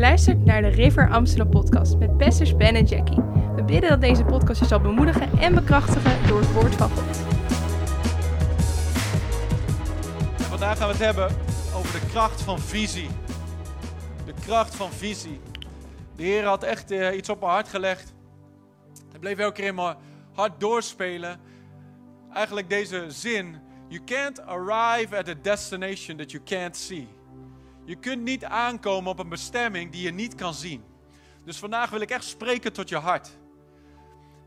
luistert naar de River Amsterdam podcast met pastors Ben en Jackie. We bidden dat deze podcast je zal bemoedigen en bekrachtigen door het woord van God. En vandaag gaan we het hebben over de kracht van visie. De kracht van visie. De Heer had echt eh, iets op mijn hart gelegd. Het bleef elke keer in mijn hart doorspelen. Eigenlijk deze zin. You can't arrive at a destination that you can't see. Je kunt niet aankomen op een bestemming die je niet kan zien. Dus vandaag wil ik echt spreken tot je hart.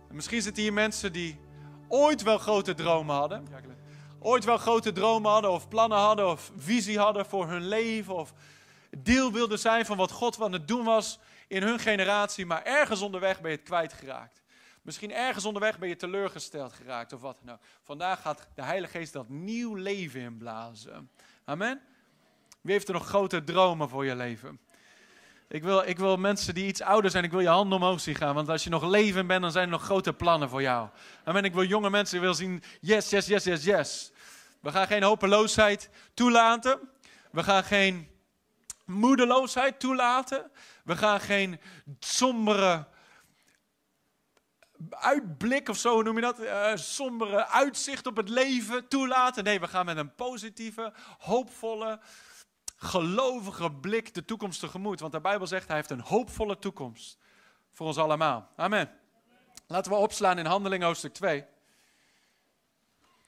En misschien zitten hier mensen die ooit wel grote dromen hadden. Ooit wel grote dromen hadden of plannen hadden of visie hadden voor hun leven. Of deel wilden zijn van wat God aan het doen was in hun generatie. Maar ergens onderweg ben je het kwijtgeraakt. Misschien ergens onderweg ben je teleurgesteld geraakt of wat dan ook. Vandaag gaat de Heilige Geest dat nieuw leven inblazen. Amen. Wie heeft er nog grote dromen voor je leven? Ik wil, ik wil mensen die iets ouder zijn, ik wil je handen omhoog zien gaan. Want als je nog leven bent, dan zijn er nog grote plannen voor jou. Amen. Ik wil jonge mensen wil zien, yes, yes, yes, yes, yes. We gaan geen hopeloosheid toelaten. We gaan geen moedeloosheid toelaten. We gaan geen sombere uitblik of zo noem je dat, uh, sombere uitzicht op het leven toelaten. Nee, we gaan met een positieve, hoopvolle, gelovige blik de toekomst tegemoet. Want de Bijbel zegt, hij heeft een hoopvolle toekomst voor ons allemaal. Amen. Laten we opslaan in Handeling hoofdstuk 2.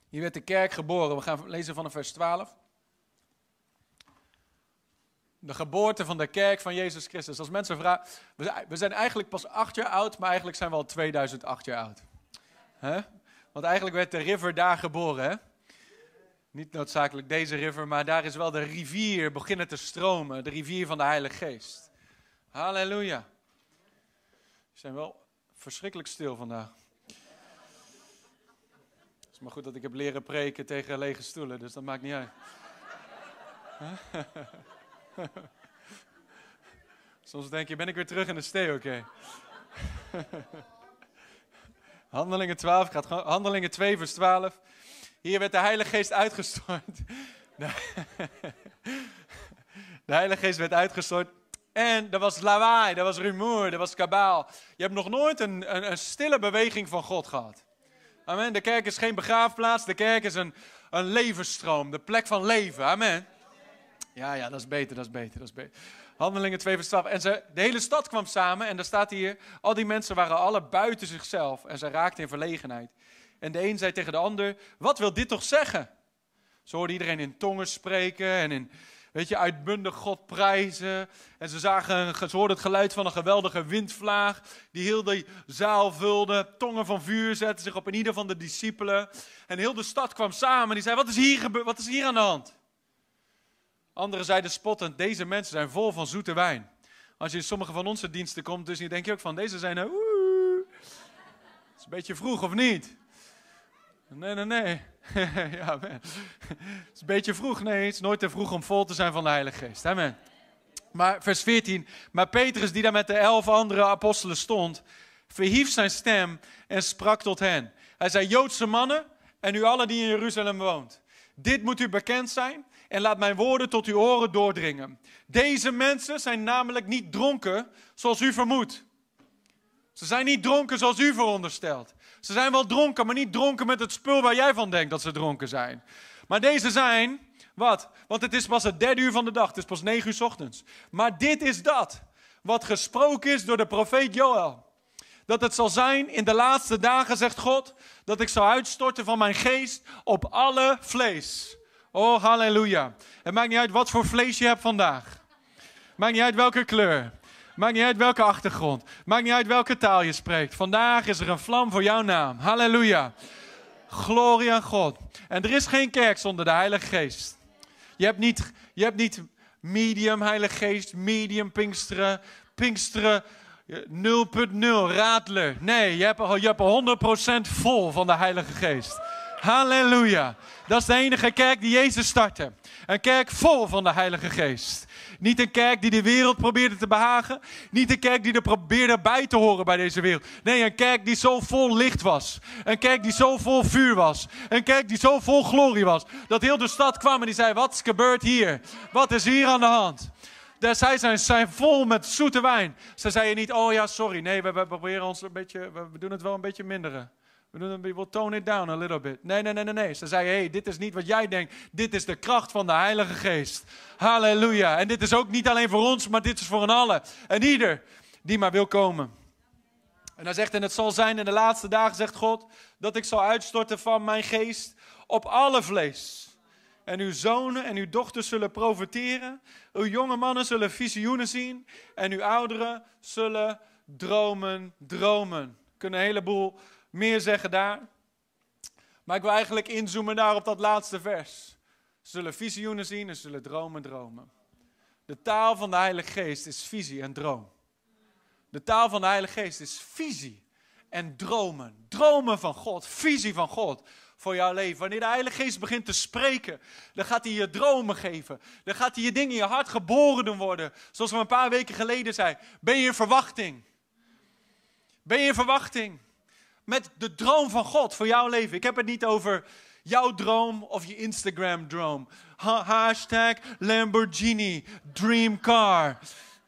Hier werd de kerk geboren. We gaan lezen vanaf vers 12. De geboorte van de kerk van Jezus Christus. Als mensen vragen, we zijn eigenlijk pas acht jaar oud, maar eigenlijk zijn we al 2008 jaar oud. He? Want eigenlijk werd de river daar geboren. Hè? Niet noodzakelijk deze river, maar daar is wel de rivier beginnen te stromen. De rivier van de Heilige Geest. Halleluja. We zijn wel verschrikkelijk stil vandaag. Het is maar goed dat ik heb leren preken tegen lege stoelen, dus dat maakt niet uit. Soms denk je, ben ik weer terug in de stee, oké. Handelingen 12 gaat Handelingen 2 vers 12. Hier werd de Heilige Geest uitgestort. De Heilige Geest werd uitgestort. En er was lawaai, er was rumoer, er was kabaal. Je hebt nog nooit een, een, een, stille beweging van God gehad. Amen. De kerk is geen begraafplaats, de kerk is een, een levensstroom, de plek van leven. Amen. Ja, ja, dat is beter, dat is beter, dat is beter. Handelingen 2 vers 12. En ze, de hele stad kwam samen en daar staat hier, al die mensen waren alle buiten zichzelf en ze raakten in verlegenheid. En de een zei tegen de ander, wat wil dit toch zeggen? Zo hoorde iedereen in tongen spreken en in, weet je, uitbundig God prijzen. En ze, zagen, ze hoorden het geluid van een geweldige windvlaag die heel de zaal vulde. Tongen van vuur zetten zich op in ieder van de discipelen. En heel de stad kwam samen die zei, wat is hier, wat is hier aan de hand? Anderen zeiden spottend, deze mensen zijn vol van zoete wijn. Als je in sommige van onze diensten komt, dus je denk je ook van, deze zijn, het is een beetje vroeg of niet? Nee, nee, nee. ja, Het is een beetje vroeg. Nee, het is nooit te vroeg om vol te zijn van de Heilige Geest. Amen. Maar vers 14. Maar Petrus, die daar met de elf andere apostelen stond, verhief zijn stem en sprak tot hen. Hij zei: Joodse mannen en u allen die in Jeruzalem woont. Dit moet u bekend zijn en laat mijn woorden tot uw oren doordringen. Deze mensen zijn namelijk niet dronken zoals u vermoedt. Ze zijn niet dronken zoals u veronderstelt. Ze zijn wel dronken, maar niet dronken met het spul waar jij van denkt dat ze dronken zijn. Maar deze zijn, wat? Want het is pas het derde uur van de dag, het is pas negen uur ochtends. Maar dit is dat, wat gesproken is door de profeet Joël. Dat het zal zijn in de laatste dagen, zegt God, dat ik zal uitstorten van mijn geest op alle vlees. Oh, halleluja. Het maakt niet uit wat voor vlees je hebt vandaag. Maakt niet uit welke kleur. Maakt niet uit welke achtergrond. Maakt niet uit welke taal je spreekt. Vandaag is er een vlam voor jouw naam. Halleluja. Glorie aan God. En er is geen kerk zonder de Heilige Geest. Je hebt niet, je hebt niet medium Heilige Geest, medium Pinksteren, Pinksteren 0.0, Radler. Nee, je hebt, je hebt 100% vol van de Heilige Geest. Halleluja. Dat is de enige kerk die Jezus startte. Een kerk vol van de Heilige Geest. Niet een kerk die de wereld probeerde te behagen. Niet een kerk die er probeerde bij te horen bij deze wereld. Nee, een kerk die zo vol licht was. Een kerk die zo vol vuur was. Een kerk die zo vol glorie was. Dat heel de stad kwam en die zei: Wat is gebeurd hier? Wat is hier aan de hand? Daar, zij zijn, zijn vol met zoete wijn. Ze zeiden niet, oh ja, sorry. Nee, we, we proberen ons een beetje, we, doen het wel een beetje minderen. We doen tone it down a little bit. Nee, nee, nee, nee, nee. Ze zeiden, hey, dit is niet wat jij denkt. Dit is de kracht van de Heilige Geest. Halleluja. En dit is ook niet alleen voor ons, maar dit is voor een allen. En ieder die maar wil komen. En hij zegt, en het zal zijn in de laatste dagen, zegt God, dat ik zal uitstorten van mijn geest op alle vlees. En uw zonen en uw dochters zullen profiteren. Uw jonge mannen zullen visioenen zien. En uw ouderen zullen dromen, dromen. Kunnen een heleboel meer zeggen daar. Maar ik wil eigenlijk inzoomen daar op dat laatste vers. Ze zullen visioenen zien en zullen dromen, dromen. De taal van de Heilige Geest is visie en droom. De taal van de Heilige Geest is visie en dromen. Dromen van God, visie van God voor jouw leven. Wanneer de Heilige Geest begint te spreken, dan gaat hij je dromen geven. Dan gaat hij je dingen in je hart geboren doen worden. Zoals we een paar weken geleden zei. Ben je in verwachting? Ben je in verwachting? Met de droom van God voor jouw leven. Ik heb het niet over jouw droom of je Instagram-droom. Ha hashtag Lamborghini, dream car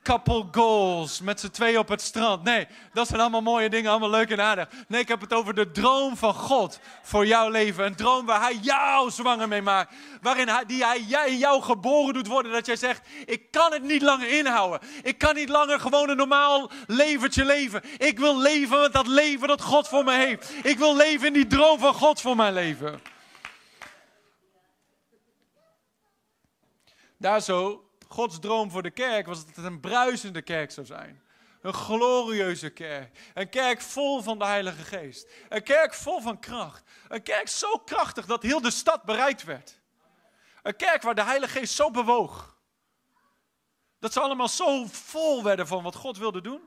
couple goals met z'n twee op het strand. Nee, dat zijn allemaal mooie dingen, allemaal leuk en aardig. Nee, ik heb het over de droom van God voor jouw leven. Een droom waar Hij jou zwanger mee maakt. Waarin hij, die Hij jij, jou geboren doet worden. Dat jij zegt, ik kan het niet langer inhouden. Ik kan niet langer gewoon een normaal leventje leven. Ik wil leven met dat leven dat God voor me heeft. Ik wil leven in die droom van God voor mijn leven. Daar zo Gods droom voor de kerk was dat het een bruisende kerk zou zijn. Een glorieuze kerk. Een kerk vol van de Heilige Geest. Een kerk vol van kracht. Een kerk zo krachtig dat heel de stad bereikt werd. Een kerk waar de Heilige Geest zo bewoog. Dat ze allemaal zo vol werden van wat God wilde doen.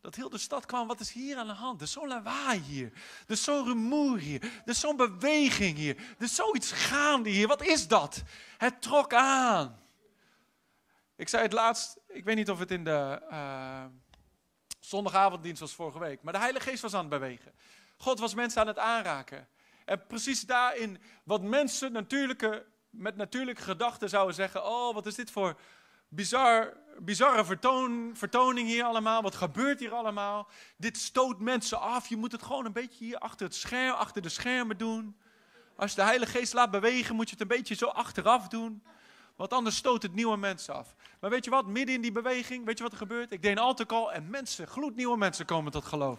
Dat heel de stad kwam, wat is hier aan de hand? Er is zo'n lawaai hier. Er is zo'n rumoer hier. Er is zo'n beweging hier. Er is zoiets gaande hier. Wat is dat? Het trok aan. Ik zei het laatst, ik weet niet of het in de uh, zondagavonddienst was vorige week, maar de Heilige Geest was aan het bewegen. God was mensen aan het aanraken. En precies daarin, wat mensen natuurlijke, met natuurlijke gedachten zouden zeggen: Oh, wat is dit voor bizar, bizarre vertoon, vertoning hier allemaal? Wat gebeurt hier allemaal? Dit stoot mensen af. Je moet het gewoon een beetje hier achter, het scherm, achter de schermen doen. Als je de Heilige Geest laat bewegen, moet je het een beetje zo achteraf doen. Want anders stoot het nieuwe mensen af. Maar weet je wat? Midden in die beweging, weet je wat er gebeurt? Ik deed een altaar en mensen, gloednieuwe mensen komen tot geloof.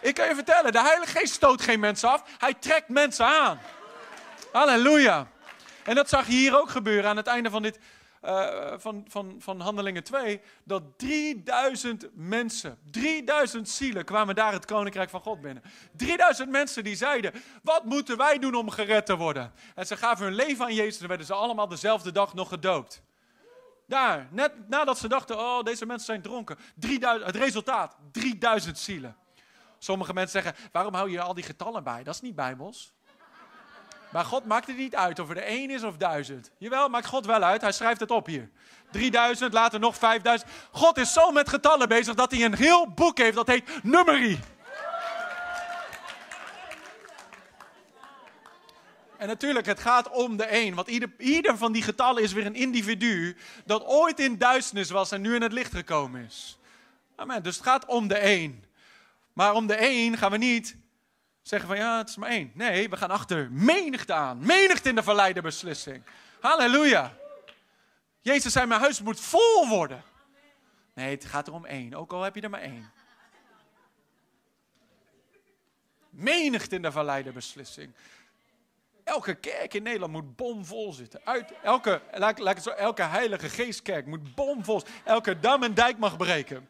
Ik kan je vertellen, de Heilige Geest stoot geen mensen af. Hij trekt mensen aan. Halleluja. En dat zag je hier ook gebeuren aan het einde van dit, uh, van, van, van Handelingen 2, dat 3000 mensen, 3000 zielen kwamen daar het koninkrijk van God binnen. 3000 mensen die zeiden, wat moeten wij doen om gered te worden? En ze gaven hun leven aan Jezus en werden ze allemaal dezelfde dag nog gedoopt. Daar, net nadat ze dachten, oh deze mensen zijn dronken. 3000, het resultaat, 3000 zielen. Sommige mensen zeggen, waarom hou je al die getallen bij? Dat is niet bijbels. Maar God maakt het niet uit of er één is of duizend. Jawel, maakt God wel uit. Hij schrijft het op hier. 3000, later nog 5000. God is zo met getallen bezig dat hij een heel boek heeft dat heet nummerie. En natuurlijk, het gaat om de één. Want ieder, ieder van die getallen is weer een individu dat ooit in duisternis was en nu in het licht gekomen is. Amen. Dus het gaat om de één. Maar om de één gaan we niet zeggen van ja, het is maar één. Nee, we gaan achter menigte aan. Menigte in de verleide beslissing. Halleluja. Jezus zei, mijn huis moet vol worden. Nee, het gaat er om één, ook al heb je er maar één. Menigte in de verleide beslissing. Elke kerk in Nederland moet bomvol zitten. Uit, elke, laat, laat zo, elke heilige geestkerk moet bomvol. Elke dam en dijk mag breken.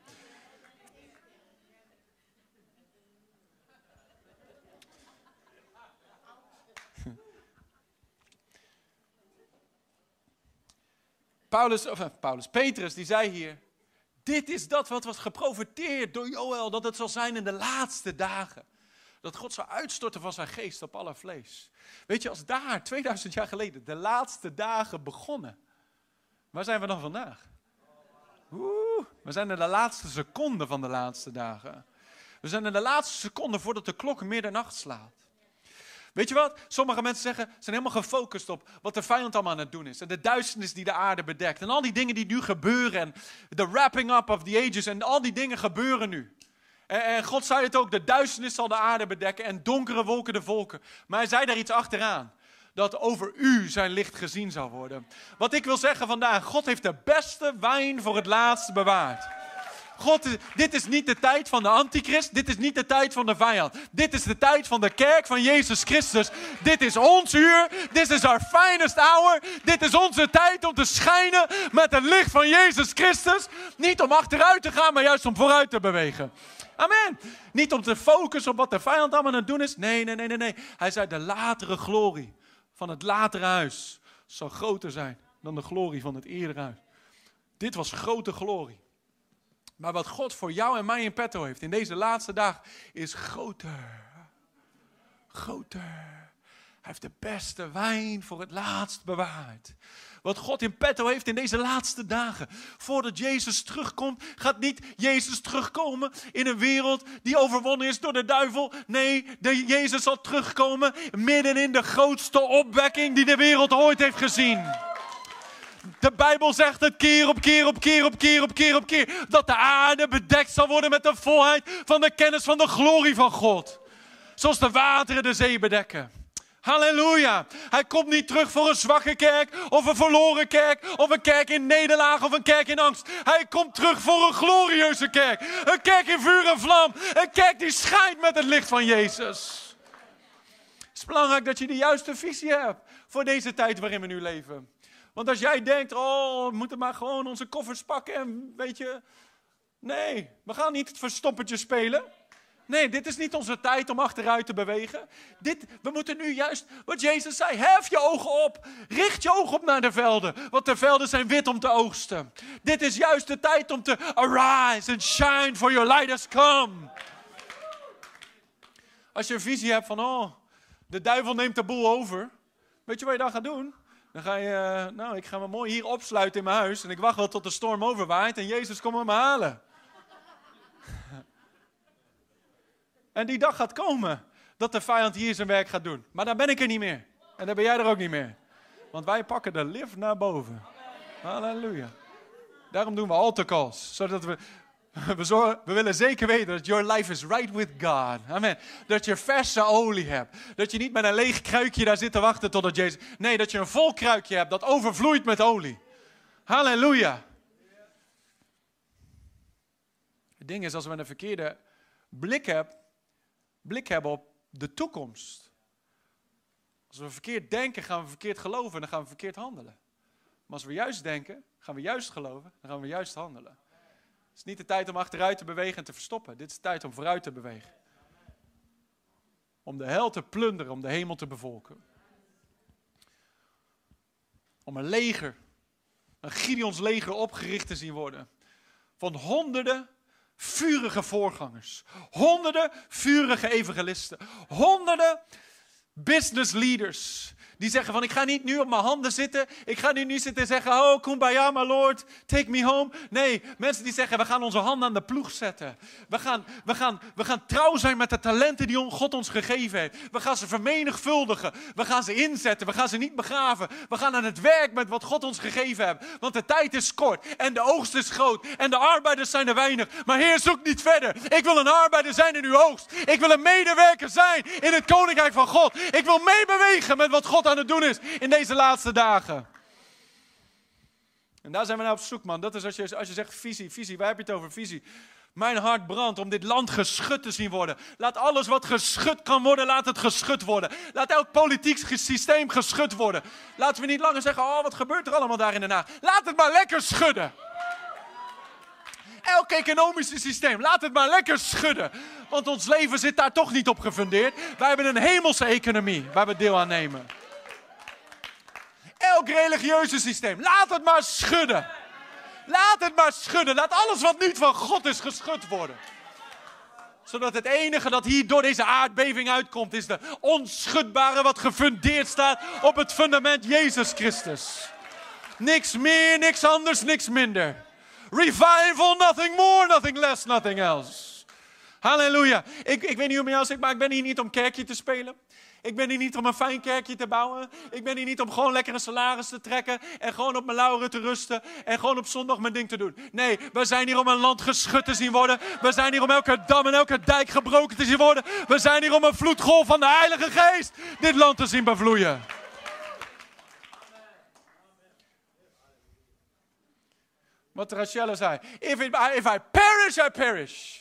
Paulus, of, eh, Paulus, Petrus, die zei hier, dit is dat wat was geprofeteerd door Joël, dat het zal zijn in de laatste dagen. Dat God zou uitstorten van zijn geest op alle vlees. Weet je, als daar 2000 jaar geleden de laatste dagen begonnen, waar zijn we dan vandaag? Oeh, we zijn in de laatste seconde van de laatste dagen. We zijn in de laatste seconde voordat de klok middernacht slaat. Weet je wat? Sommige mensen zeggen, zijn helemaal gefocust op wat de vijand allemaal aan het doen is. En de duisternis die de aarde bedekt. En al die dingen die nu gebeuren. En de wrapping up of the ages. En al die dingen gebeuren nu. En, en God zei het ook, de duisternis zal de aarde bedekken en donkere wolken de volken. Maar hij zei daar iets achteraan dat over u zijn licht gezien zou worden. Wat ik wil zeggen vandaag, God heeft de beste wijn voor het laatst bewaard. God, dit is niet de tijd van de antichrist, dit is niet de tijd van de vijand. Dit is de tijd van de kerk van Jezus Christus. Dit is ons uur, dit is our finest hour. Dit is onze tijd om te schijnen met het licht van Jezus Christus. Niet om achteruit te gaan, maar juist om vooruit te bewegen. Amen. Niet om te focussen op wat de vijand allemaal aan het doen is. Nee, nee, nee, nee, nee. Hij zei de latere glorie van het latere huis zal groter zijn dan de glorie van het eerdere huis. Dit was grote glorie. Maar wat God voor jou en mij in petto heeft in deze laatste dag is groter. Groter. Hij heeft de beste wijn voor het laatst bewaard. Wat God in petto heeft in deze laatste dagen. Voordat Jezus terugkomt, gaat niet Jezus terugkomen in een wereld die overwonnen is door de duivel. Nee, Jezus zal terugkomen midden in de grootste opwekking die de wereld ooit heeft gezien. De Bijbel zegt het keer op keer op keer op keer op keer op keer. Dat de aarde bedekt zal worden met de volheid van de kennis van de glorie van God. Zoals de wateren de zee bedekken. Halleluja. Hij komt niet terug voor een zwakke kerk of een verloren kerk of een kerk in nederlaag of een kerk in angst. Hij komt terug voor een glorieuze kerk. Een kerk in vuur en vlam. Een kerk die schijnt met het licht van Jezus. Het is belangrijk dat je de juiste visie hebt voor deze tijd waarin we nu leven. Want als jij denkt, oh, we moeten maar gewoon onze koffers pakken en weet je. Nee, we gaan niet het verstoppertje spelen. Nee, dit is niet onze tijd om achteruit te bewegen. Dit, we moeten nu juist, wat Jezus zei, hef je ogen op. Richt je ogen op naar de velden, want de velden zijn wit om te oogsten. Dit is juist de tijd om te arise and shine for your light has come. Als je een visie hebt van, oh, de duivel neemt de boel over. Weet je wat je dan gaat doen? Dan ga je, eh, nou, ik ga me mooi hier opsluiten in mijn huis. En ik wacht wel tot de storm overwaait en Jezus komt me halen. en die dag gaat komen dat de vijand hier zijn werk gaat doen. Maar dan ben ik er niet meer. En dan ben jij er ook niet meer. Want wij pakken de lift naar boven. Halleluja. Daarom doen we altar calls. Zodat we we, we, willen zeker weten dat your life is right with God. Amen. Dat je verse olie hebt. Dat je niet met een leeg kruikje daar zit te wachten totdat Jezus. Nee, dat je een vol kruikje hebt dat overvloeit met olie. Halleluja. Het ding is, als we een verkeerde blik, heb, blik hebben op de toekomst. Als we verkeerd denken, gaan we verkeerd geloven en dan gaan we verkeerd handelen. Maar als we juist denken, gaan we juist geloven, dan gaan we juist handelen. Het is niet de tijd om achteruit te bewegen en te verstoppen. Dit is de tijd om vooruit te bewegen. Om de hel te plunderen, om de hemel te bevolken. Om een leger, een Gideons leger opgericht te zien worden. Van honderden vurige voorgangers. Honderden vurige evangelisten. Honderden business leaders die zeggen van ik ga niet nu op mijn handen zitten. Ik ga nu niet zitten en zeggen, oh kumbaya my Lord, take me home. Nee, mensen die zeggen we gaan onze handen aan de ploeg zetten. We gaan, we gaan, we gaan trouw zijn met de talenten die God ons gegeven heeft. We gaan ze vermenigvuldigen. We gaan ze inzetten. We gaan ze niet begraven. We gaan aan het werk met wat God ons gegeven heeft. Want de tijd is kort en de oogst is groot en de arbeiders zijn er weinig. Maar Heer, zoek niet verder. Ik wil een arbeider zijn in uw oogst. Ik wil een medewerker zijn in het koninkrijk van God. Ik wil meebewegen met wat God aan het doen is in deze laatste dagen. En daar zijn we nou op zoek, man. Dat is als je, als je zegt visie, visie, waar heb je het over visie? Mijn hart brandt om dit land geschud te zien worden. Laat alles wat geschud kan worden, laat het geschud worden. Laat elk politiek systeem geschud worden. Laten we niet langer zeggen, oh wat gebeurt er allemaal daar in Den Haag. Laat het maar lekker schudden. Elk economische systeem, laat het maar lekker schudden. Want ons leven zit daar toch niet op gefundeerd. Wij hebben een hemelse economie waar we deel aan nemen. Elk religieuze systeem. Laat het maar schudden. Laat het maar schudden. Laat alles wat niet van God is geschud worden. Zodat het enige dat hier door deze aardbeving uitkomt is de onschudbare wat gefundeerd staat op het fundament Jezus Christus. Niks meer, niks anders, niks minder. Revival, nothing more, nothing less, nothing else. Halleluja. Ik, ik weet niet hoe het jou zit, maar ik ben hier niet om kerkje te spelen. Ik ben hier niet om een fijn kerkje te bouwen. Ik ben hier niet om gewoon lekker een salaris te trekken en gewoon op mijn lauren te rusten en gewoon op zondag mijn ding te doen. Nee, we zijn hier om een land geschud te zien worden. We zijn hier om elke dam en elke dijk gebroken te zien worden. We zijn hier om een vloedgolf van de Heilige Geest dit land te zien bevloeien. Wat Rachelle zei. If, if I perish, I perish.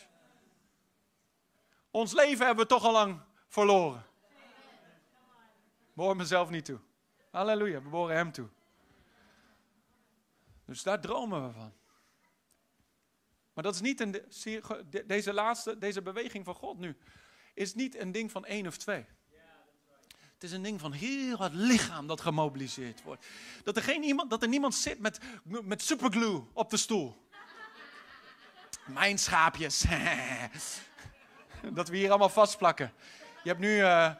Ons leven hebben we toch al lang verloren. Behoor mezelf niet toe. Halleluja, we behoren hem toe. Dus daar dromen we van. Maar dat is niet een, deze laatste, deze beweging van God nu, is niet een ding van één of twee. Het is een ding van heel het lichaam dat gemobiliseerd wordt. Dat er, geen iemand, dat er niemand zit met, met superglue op de stoel. Mijn schaapjes. Dat we hier allemaal vastplakken. Je hebt nu, uh,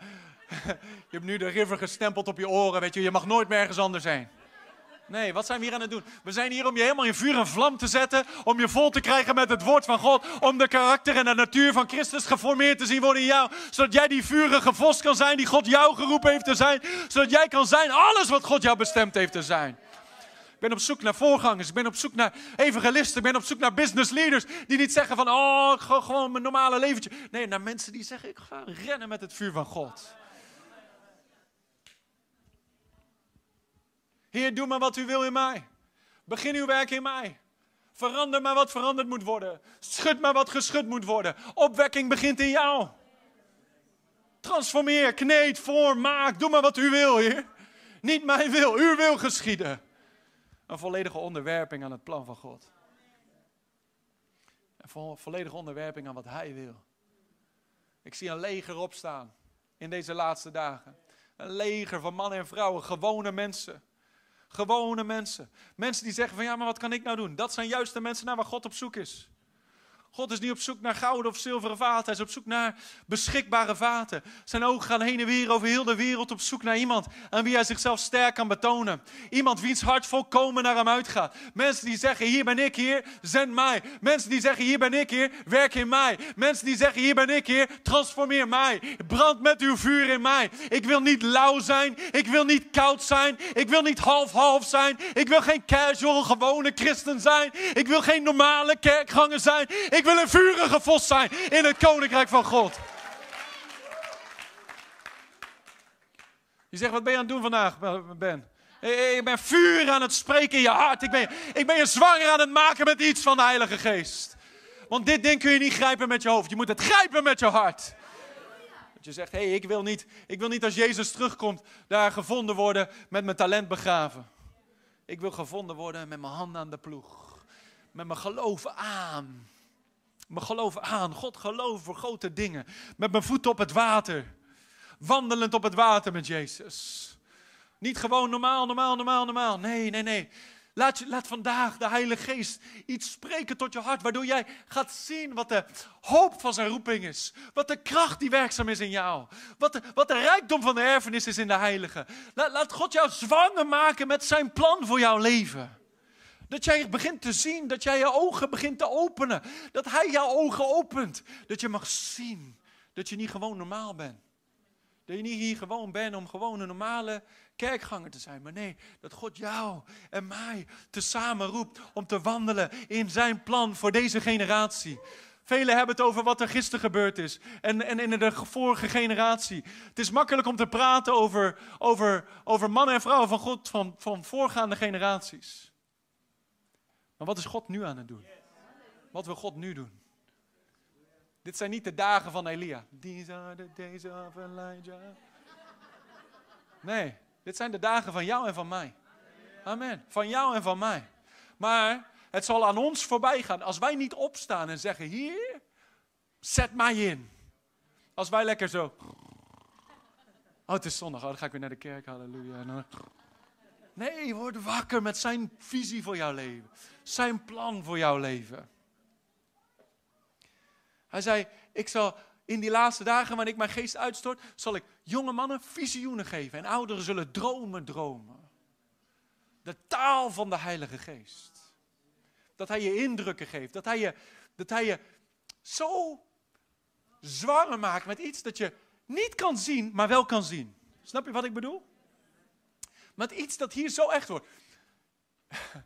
je hebt nu de river gestempeld op je oren, weet je. Je mag nooit meer ergens anders zijn. Nee, wat zijn we hier aan het doen? We zijn hier om je helemaal in vuur en vlam te zetten. Om je vol te krijgen met het woord van God. Om de karakter en de natuur van Christus geformeerd te zien worden in jou. Zodat jij die vurige vos kan zijn die God jou geroepen heeft te zijn. Zodat jij kan zijn alles wat God jou bestemd heeft te zijn. Ik ben op zoek naar voorgangers. Ik ben op zoek naar evangelisten. Ik ben op zoek naar business leaders. Die niet zeggen van, oh, ik ga gewoon mijn normale leventje. Nee, naar mensen die zeggen, ik ga rennen met het vuur van God. Heer, doe maar wat u wil in mij. Begin uw werk in mij. Verander maar wat veranderd moet worden. Schud maar wat geschud moet worden. Opwekking begint in jou. Transformeer, kneed, vorm, maak. Doe maar wat u wil, Heer. Niet mijn wil, uw wil geschieden. Een volledige onderwerping aan het plan van God. Een volledige onderwerping aan wat Hij wil. Ik zie een leger opstaan in deze laatste dagen. Een leger van mannen en vrouwen, gewone mensen. Gewone mensen. Mensen die zeggen van ja, maar wat kan ik nou doen? Dat zijn juist de mensen naar waar God op zoek is. God is niet op zoek naar gouden of zilveren vaten. Hij is op zoek naar beschikbare vaten. Zijn ogen gaan heen en weer over heel de wereld op zoek naar iemand aan wie hij zichzelf sterk kan betonen. Iemand wiens hart volkomen naar hem uitgaat. Mensen die zeggen, hier ben ik, Heer, zend mij. Mensen die zeggen, hier ben ik, Heer, werk in mij. Mensen die zeggen, hier ben ik, Heer, transformeer mij. Brand met uw vuur in mij. Ik wil niet lauw zijn. Ik wil niet koud zijn. Ik wil niet half-half zijn. Ik wil geen casual, gewone christen zijn. Ik wil geen normale kerkganger zijn. Ik wil een vurige vos zijn in het koninkrijk van God. Je zegt, wat ben je aan het doen vandaag, Ben? Ik ben vuur aan het spreken in je hart. Ik ben, ik ben je zwanger aan het maken met iets van de Heilige Geest. Want dit ding kun je niet grijpen met je hoofd. Je moet het grijpen met je hart. Dat je zegt, hé, hey, ik, wil niet, ik wil niet als Jezus terugkomt daar gevonden worden met mijn talent begraven. Ik wil gevonden worden met mijn handen aan de ploeg. Met mijn geloof aan. Mijn geloof aan. God geloven voor grote dingen. Met mijn voeten op het water. Wandelend op het water met Jezus. Niet gewoon normaal, normaal, normaal, normaal. Nee, nee, nee. Laat, laat vandaag de Heilige Geest iets spreken tot je hart, waardoor jij gaat zien wat de hoop van zijn roeping is. Wat de kracht die werkzaam is in jou. Wat de, wat de rijkdom van de erfenis is in de Heilige. Laat, laat God jou zwanger maken met zijn plan voor jouw leven. Dat jij begint te zien, dat jij je ogen begint te openen. Dat Hij jouw ogen opent. Dat je mag zien dat je niet gewoon normaal bent. Dat je niet hier gewoon bent om gewoon een normale kerkganger te zijn. Maar nee, dat God jou en mij tezamen roept om te wandelen in zijn plan voor deze generatie. Velen hebben het over wat er gisteren gebeurd is en, en in de vorige generatie. Het is makkelijk om te praten over, over, over mannen en vrouwen van God van, van voorgaande generaties. Maar wat is God nu aan het doen? Wat wil God nu doen? Dit zijn niet de dagen van Elia. These are the days of Elijah. Nee, dit zijn de dagen van jou en van mij. Amen. Van jou en van mij. Maar het zal aan ons voorbij gaan als wij niet opstaan en zeggen: Hier, zet mij in. Als wij lekker zo. Oh, het is zondag. Oh, dan ga ik weer naar de kerk. Halleluja. Nee, word wakker met zijn visie voor jouw leven. Zijn plan voor jouw leven. Hij zei, ik zal in die laatste dagen, wanneer ik mijn geest uitstort, zal ik jonge mannen visioenen geven en ouderen zullen dromen dromen. De taal van de Heilige Geest. Dat hij je indrukken geeft, dat hij je, dat hij je zo zwanger maakt met iets dat je niet kan zien, maar wel kan zien. Snap je wat ik bedoel? Met iets dat hier zo echt wordt.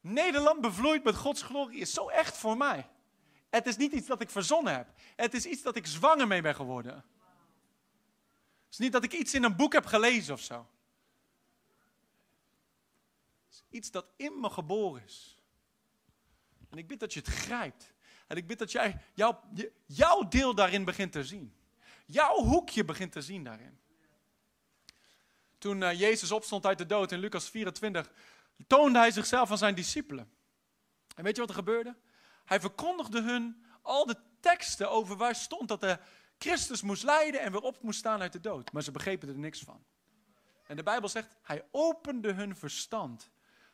Nederland bevloeid met Gods glorie is zo echt voor mij. Het is niet iets dat ik verzonnen heb. Het is iets dat ik zwanger mee ben geworden. Het is niet dat ik iets in een boek heb gelezen of zo. Het is iets dat in me geboren is. En ik bid dat je het grijpt. En ik bid dat jij jouw deel daarin begint te zien. Jouw hoekje begint te zien daarin. Toen uh, Jezus opstond uit de dood in Lucas 24, toonde hij zichzelf aan zijn discipelen. En weet je wat er gebeurde? Hij verkondigde hun al de teksten over waar stond dat de Christus moest lijden en weer op moest staan uit de dood. Maar ze begrepen er niks van. En de Bijbel zegt, hij opende hun verstand,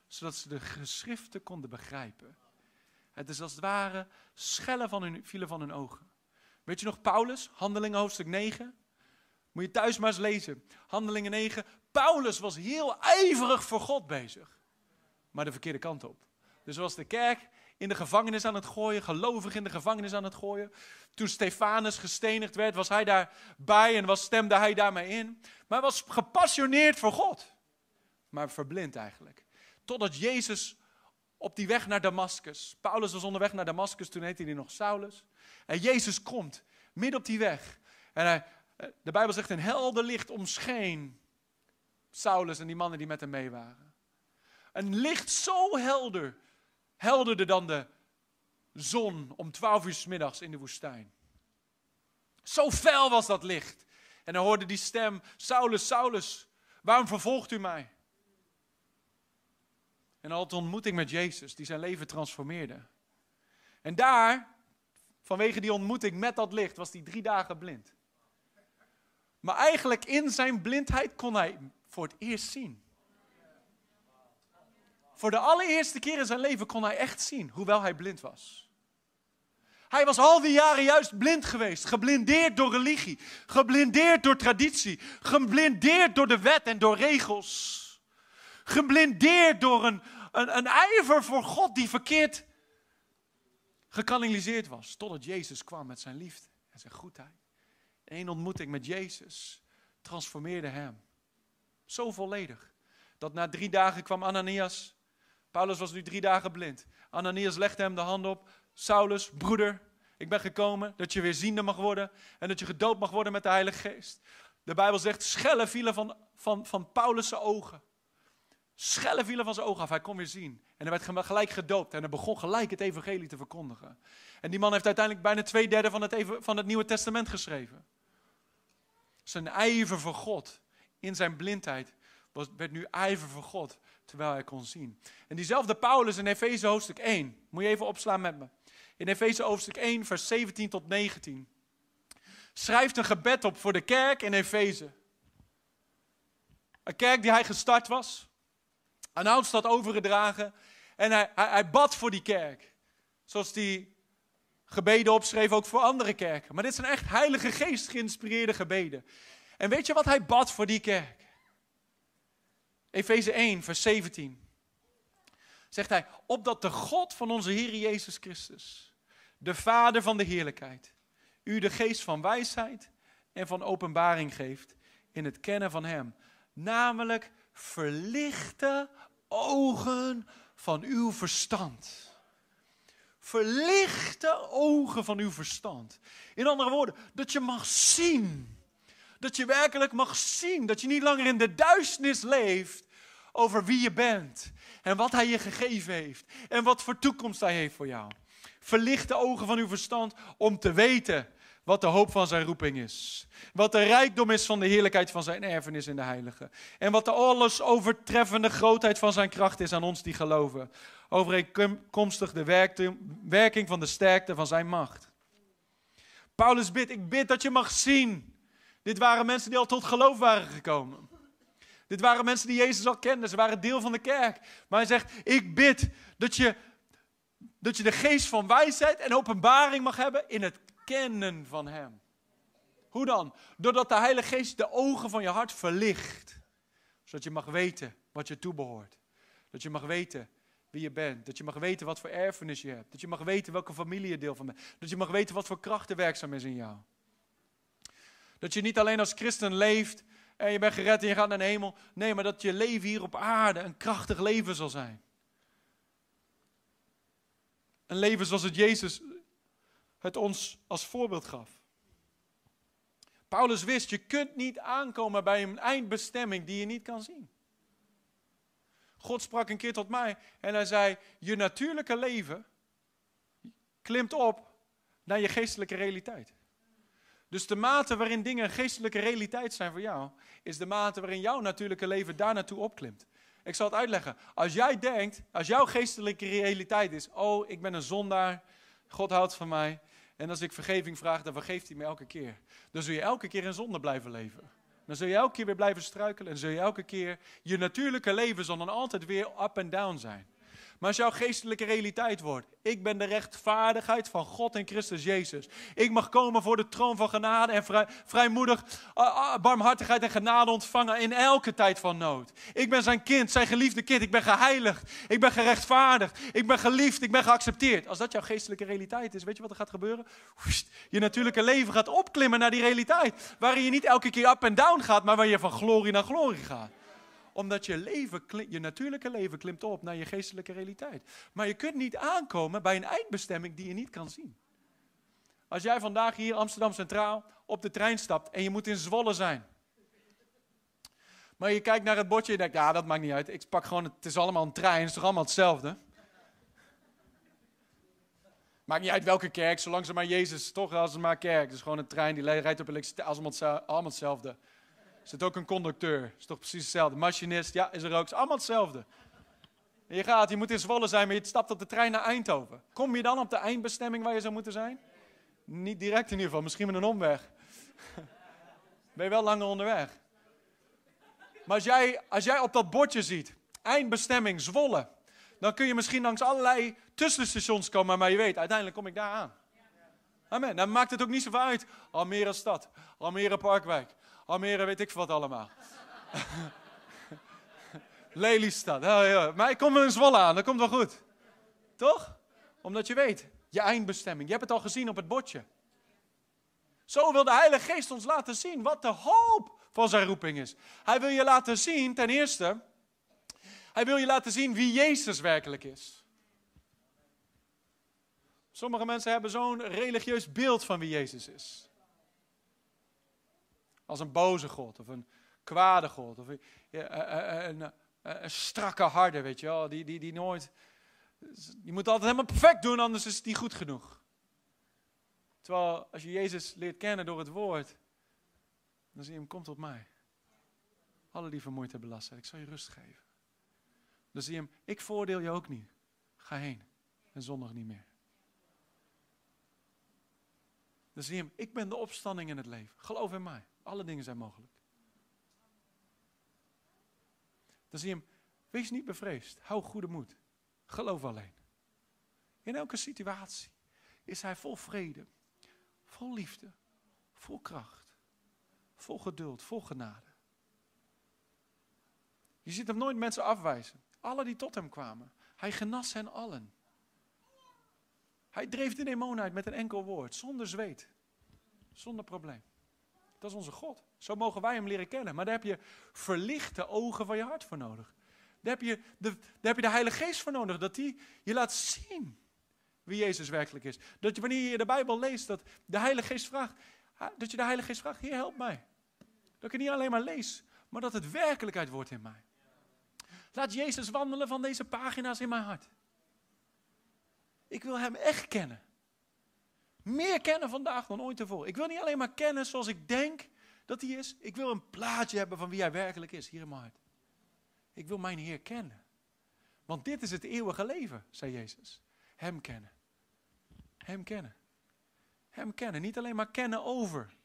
zodat ze de geschriften konden begrijpen. Het is als het ware schellen van hun, vielen van hun ogen. Weet je nog Paulus, Handelingen hoofdstuk 9? Moet je thuis maar eens lezen. Handelingen 9. Paulus was heel ijverig voor God bezig. Maar de verkeerde kant op. Dus was de kerk in de gevangenis aan het gooien, gelovig in de gevangenis aan het gooien. Toen Stefanus gestenigd werd, was hij daarbij en was, stemde hij daarmee in. Maar hij was gepassioneerd voor God. Maar verblind eigenlijk. Totdat Jezus op die weg naar Damascus. Paulus was onderweg naar Damascus, toen heette hij nog Saulus. En Jezus komt midden op die weg. En hij, de Bijbel zegt een helder licht omscheen Saulus en die mannen die met hem mee waren. Een licht zo helder, helderder dan de zon om twaalf uur s middags in de woestijn. Zo fel was dat licht. En hij hoorde die stem, Saulus, Saulus, waarom vervolgt u mij? En al had ontmoeting met Jezus, die zijn leven transformeerde. En daar, vanwege die ontmoeting met dat licht, was hij drie dagen blind. Maar eigenlijk in zijn blindheid kon hij voor het eerst zien. Voor de allereerste keer in zijn leven kon hij echt zien, hoewel hij blind was. Hij was al die jaren juist blind geweest, geblindeerd door religie, geblindeerd door traditie, geblindeerd door de wet en door regels. Geblindeerd door een, een, een ijver voor God die verkeerd gekanaliseerd was. Totdat Jezus kwam met zijn liefde en zijn goedheid. Eén ontmoeting met Jezus transformeerde hem. Zo volledig. Dat na drie dagen kwam Ananias. Paulus was nu drie dagen blind. Ananias legde hem de hand op. Saulus, broeder, ik ben gekomen dat je weer ziende mag worden. En dat je gedoopt mag worden met de Heilige Geest. De Bijbel zegt, schellen vielen van, van, van Paulus' ogen. Schellen vielen van zijn ogen af. Hij kon weer zien. En hij werd gelijk gedoopt. En hij begon gelijk het evangelie te verkondigen. En die man heeft uiteindelijk bijna twee derde van het, van het Nieuwe Testament geschreven. Zijn ijver voor God in zijn blindheid was, werd nu ijver voor God, terwijl hij kon zien. En diezelfde Paulus in Efeze hoofdstuk 1, moet je even opslaan met me. In Efeze hoofdstuk 1, vers 17 tot 19. Schrijft een gebed op voor de kerk in Efeze. Een kerk die hij gestart was. Aan oudst had overgedragen. En hij, hij bad voor die kerk. Zoals die gebeden opschreef ook voor andere kerken. Maar dit zijn echt heilige geest geïnspireerde gebeden. En weet je wat hij bad voor die kerk? Efeze 1, vers 17. Zegt hij, opdat de God van onze Heer Jezus Christus, de Vader van de heerlijkheid, u de geest van wijsheid en van openbaring geeft in het kennen van Hem. Namelijk verlichte ogen van uw verstand. Verlichte ogen van uw verstand. In andere woorden, dat je mag zien dat je werkelijk mag zien. Dat je niet langer in de duisternis leeft over wie je bent. En wat hij je gegeven heeft. En wat voor toekomst hij heeft voor jou. Verlicht de ogen van uw verstand om te weten wat de hoop van zijn roeping is. Wat de rijkdom is van de heerlijkheid van zijn erfenis in de heilige. En wat de alles overtreffende grootheid van zijn kracht is aan ons die geloven. Overeenkomstig de werking van de sterkte van zijn macht. Paulus bidt, ik bid dat je mag zien dit waren mensen die al tot geloof waren gekomen. Dit waren mensen die Jezus al kenden. Ze waren deel van de kerk. Maar hij zegt: Ik bid dat je, dat je de geest van wijsheid en openbaring mag hebben in het kennen van Hem. Hoe dan? Doordat de Heilige Geest de ogen van je hart verlicht. Zodat je mag weten wat je toebehoort. Dat je mag weten wie je bent. Dat je mag weten wat voor erfenis je hebt. Dat je mag weten welke familie je deel van bent. Dat je mag weten wat voor krachten werkzaam is in jou. Dat je niet alleen als christen leeft en je bent gered en je gaat naar de hemel. Nee, maar dat je leven hier op aarde een krachtig leven zal zijn. Een leven zoals het Jezus het ons als voorbeeld gaf. Paulus wist, je kunt niet aankomen bij een eindbestemming die je niet kan zien. God sprak een keer tot mij en hij zei, je natuurlijke leven klimt op naar je geestelijke realiteit. Dus de mate waarin dingen een geestelijke realiteit zijn voor jou, is de mate waarin jouw natuurlijke leven daar naartoe opklimt. Ik zal het uitleggen. Als jij denkt, als jouw geestelijke realiteit is, oh, ik ben een zondaar, God houdt van mij. En als ik vergeving vraag, dan vergeeft hij me elke keer. Dan zul je elke keer in zonde blijven leven. Dan zul je elke keer weer blijven struikelen en zul je elke keer je natuurlijke leven zal dan altijd weer up en down zijn. Maar jouw geestelijke realiteit wordt, ik ben de rechtvaardigheid van God in Christus Jezus. Ik mag komen voor de troon van genade en vrij, vrijmoedig uh, barmhartigheid en genade ontvangen in elke tijd van nood. Ik ben zijn kind, zijn geliefde kind. Ik ben geheiligd, ik ben gerechtvaardigd, ik ben geliefd, ik ben geaccepteerd. Als dat jouw geestelijke realiteit is, weet je wat er gaat gebeuren? Je natuurlijke leven gaat opklimmen naar die realiteit. Waarin je niet elke keer up en down gaat, maar waar je van glorie naar glorie gaat omdat je, leven, je natuurlijke leven klimt op naar je geestelijke realiteit. Maar je kunt niet aankomen bij een eindbestemming die je niet kan zien. Als jij vandaag hier Amsterdam Centraal op de trein stapt en je moet in Zwolle zijn. Maar je kijkt naar het bordje en denkt, ja dat maakt niet uit. Ik pak gewoon, het is allemaal een trein, het is toch allemaal hetzelfde. Maakt niet uit welke kerk, zolang ze maar Jezus, toch als het maar kerk. Is gewoon een trein die rijdt op elektriciteit, allemaal hetzelfde zit ook een conducteur. Is toch precies hetzelfde. Machinist, ja, is er ook. Is allemaal hetzelfde. je gaat, je moet in Zwolle zijn, maar je stapt op de trein naar Eindhoven. Kom je dan op de eindbestemming waar je zou moeten zijn? Niet direct in ieder geval, misschien met een omweg. ben je wel langer onderweg. Maar als jij, als jij op dat bordje ziet, eindbestemming Zwolle, dan kun je misschien langs allerlei tussenstations komen, maar je weet, uiteindelijk kom ik daar aan. Amen. Dan maakt het ook niet zoveel uit. Almere stad, Almere Parkwijk, Almere weet ik wat allemaal. Lelystad. Ja, ja. Maar ik kom in Zwolle aan, dat komt wel goed. Toch? Omdat je weet, je eindbestemming. Je hebt het al gezien op het bordje. Zo wil de Heilige Geest ons laten zien wat de hoop van zijn roeping is. Hij wil je laten zien, ten eerste, hij wil je laten zien wie Jezus werkelijk is. Sommige mensen hebben zo'n religieus beeld van wie Jezus is. Als een boze God of een kwade God. Of een, een, een, strakke harde, weet je wel. Die, die, die nooit... Je moet altijd helemaal perfect doen, anders is het niet goed genoeg. Terwijl als je Jezus leert kennen door het woord, dan zie je hem, komt tot mij. Alle die vermoeid hebben last ik zal je rust geven. Dan zie je hem, ik voordeel je ook niet. Ga heen en zondag niet meer. Dan zie je hem, ik ben de opstanding in het leven. Geloof in mij. Alle dingen zijn mogelijk. Dan zie je hem, wees niet bevreesd, hou goede moed, geloof alleen. In elke situatie is hij vol vrede, vol liefde, vol kracht, vol geduld, vol genade. Je ziet hem nooit mensen afwijzen. Alle die tot hem kwamen, hij genas hen allen. Hij dreef de demon uit met een enkel woord, zonder zweet, zonder probleem. Dat is onze God. Zo mogen wij hem leren kennen. Maar daar heb je verlichte ogen van je hart voor nodig. Daar heb je de, daar heb je de Heilige Geest voor nodig. Dat die je laat zien wie Jezus werkelijk is. Dat je, wanneer je de Bijbel leest, dat de Heilige Geest vraagt. Dat je de Heilige Geest vraagt, Heer help mij. Dat ik het niet alleen maar lees, maar dat het werkelijkheid wordt in mij. Laat Jezus wandelen van deze pagina's in mijn hart. Ik wil hem echt kennen. Meer kennen vandaag dan ooit tevoren. Ik wil niet alleen maar kennen zoals ik denk dat hij is. Ik wil een plaatje hebben van wie hij werkelijk is hier in mijn hart. Ik wil mijn Heer kennen. Want dit is het eeuwige leven, zei Jezus. Hem kennen. Hem kennen. Hem kennen. Niet alleen maar kennen over.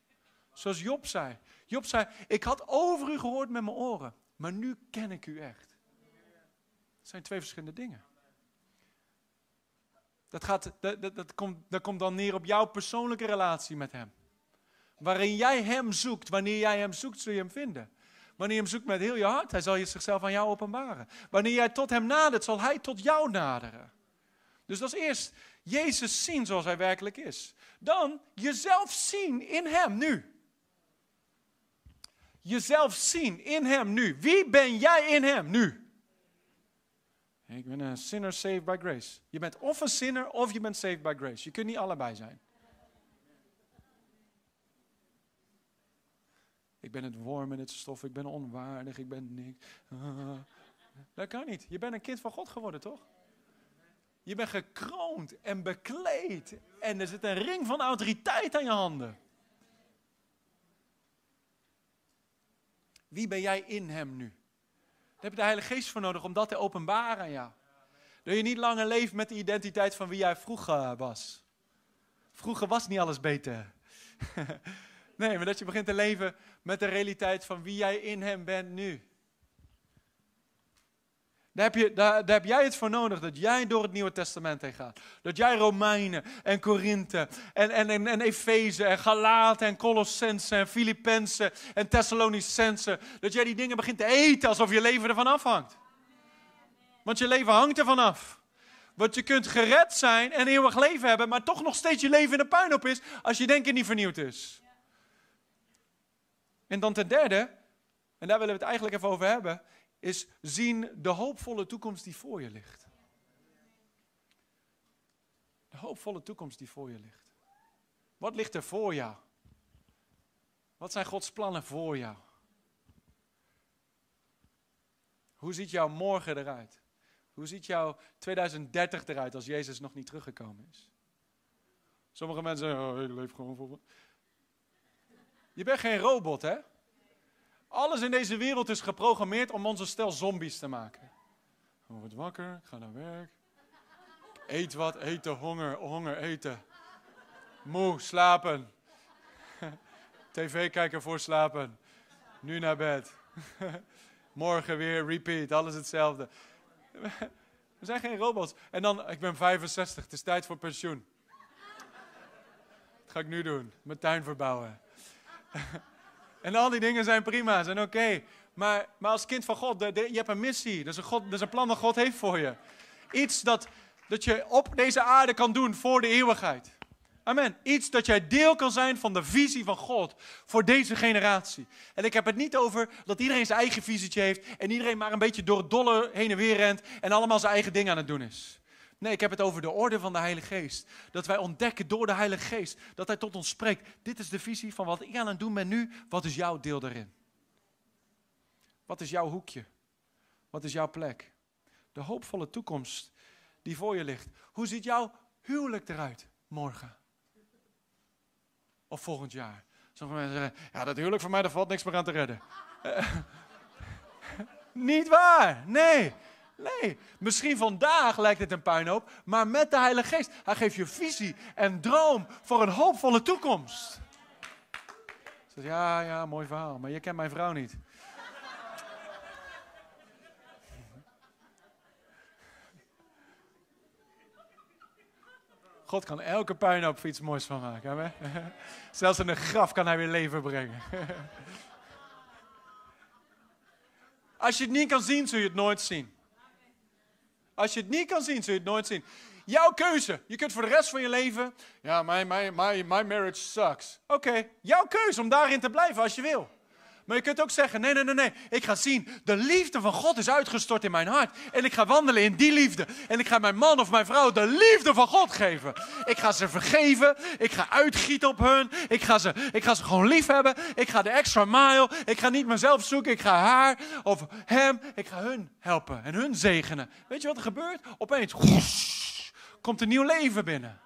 Zoals Job zei. Job zei, ik had over u gehoord met mijn oren. Maar nu ken ik u echt. Dat zijn twee verschillende dingen. Dat, gaat, dat, dat, dat, komt, dat komt dan neer op jouw persoonlijke relatie met Hem. Waarin jij Hem zoekt. Wanneer jij Hem zoekt, zul je Hem vinden. Wanneer je Hem zoekt met heel je hart, Hij zal je zichzelf aan jou openbaren. Wanneer jij tot Hem nadert, zal Hij tot jou naderen. Dus is eerst Jezus zien zoals Hij werkelijk is. Dan jezelf zien in Hem nu. jezelf zien in Hem nu. Wie ben jij in Hem nu? Ik ben een sinner saved by grace. Je bent of een sinner of je bent saved by grace. Je kunt niet allebei zijn. Ik ben het worm in het stof, ik ben onwaardig, ik ben niks. Dat kan niet. Je bent een kind van God geworden, toch? Je bent gekroond en bekleed. En er zit een ring van autoriteit aan je handen. Wie ben jij in hem nu? Daar heb je de Heilige Geest voor nodig om dat te openbaren aan jou. Dat je niet langer leeft met de identiteit van wie jij vroeger was. Vroeger was niet alles beter. nee, maar dat je begint te leven met de realiteit van wie jij in hem bent nu. Daar heb, je, heb jij het voor nodig, dat jij door het Nieuwe Testament heen gaat. Dat jij Romeinen en Korinthe en, en, en, en Efeze en Galaten en Colossense en Filippenzen en Thessalonicense, dat jij die dingen begint te eten alsof je leven ervan afhangt. Want je leven hangt ervan af. Want je kunt gered zijn en eeuwig leven hebben, maar toch nog steeds je leven in de puinhoop is als je denken niet vernieuwd is. En dan ten derde, en daar willen we het eigenlijk even over hebben, is zien de hoopvolle toekomst die voor je ligt. De hoopvolle toekomst die voor je ligt. Wat ligt er voor jou? Wat zijn Gods plannen voor jou? Hoe ziet jouw morgen eruit? Hoe ziet jouw 2030 eruit als Jezus nog niet teruggekomen is? Sommige mensen zeggen, oh, leef gewoon voor. Je bent geen robot, hè? Alles in deze wereld is geprogrammeerd om onze stel zombies te maken. Ik word wakker, ik ga naar werk. eet wat, eten, honger, honger, eten. Moe, slapen. TV kijken voor slapen. Nu naar bed. Morgen weer, repeat, alles hetzelfde. We zijn geen robots. En dan, ik ben 65, het is tijd voor pensioen. Wat ga ik nu doen? Mijn tuin verbouwen. En al die dingen zijn prima, zijn oké. Maar, maar als kind van God, je hebt een missie. Dat is een, God, dat is een plan dat God heeft voor je. Iets dat, dat je op deze aarde kan doen voor de eeuwigheid. Amen. Iets dat jij deel kan zijn van de visie van God voor deze generatie. En ik heb het niet over dat iedereen zijn eigen visietje heeft en iedereen maar een beetje door het dolle heen en weer rent en allemaal zijn eigen ding aan het doen is. Nee, ik heb het over de orde van de Heilige Geest. Dat wij ontdekken door de Heilige Geest dat Hij tot ons spreekt. Dit is de visie van wat ik aan het doen ben nu. Wat is jouw deel daarin? Wat is jouw hoekje? Wat is jouw plek? De hoopvolle toekomst die voor je ligt. Hoe ziet jouw huwelijk eruit morgen? Of volgend jaar? Sommige mensen zeggen, ja dat huwelijk van mij, daar valt niks meer aan te redden. niet waar, nee. Nee, misschien vandaag lijkt het een puinhoop, maar met de Heilige Geest. Hij geeft je visie en droom voor een hoopvolle toekomst. Zeg, ja, ja, mooi verhaal, maar je kent mijn vrouw niet. God kan elke puinhoop iets moois van maken. Hè? Zelfs in een graf kan hij weer leven brengen. Als je het niet kan zien, zul je het nooit zien. Als je het niet kan zien, zul je het nooit zien. Jouw keuze. Je kunt voor de rest van je leven. Ja, my, my, my, my marriage sucks. Oké, jouw keuze om daarin te blijven als je wil. Maar je kunt ook zeggen: nee, nee, nee, nee. Ik ga zien, de liefde van God is uitgestort in mijn hart. En ik ga wandelen in die liefde. En ik ga mijn man of mijn vrouw de liefde van God geven. Ik ga ze vergeven. Ik ga uitgieten op hun. Ik ga ze, ik ga ze gewoon lief hebben. Ik ga de extra mile. Ik ga niet mezelf zoeken. Ik ga haar of hem. Ik ga hun helpen en hun zegenen. Weet je wat er gebeurt? Opeens komt een nieuw leven binnen.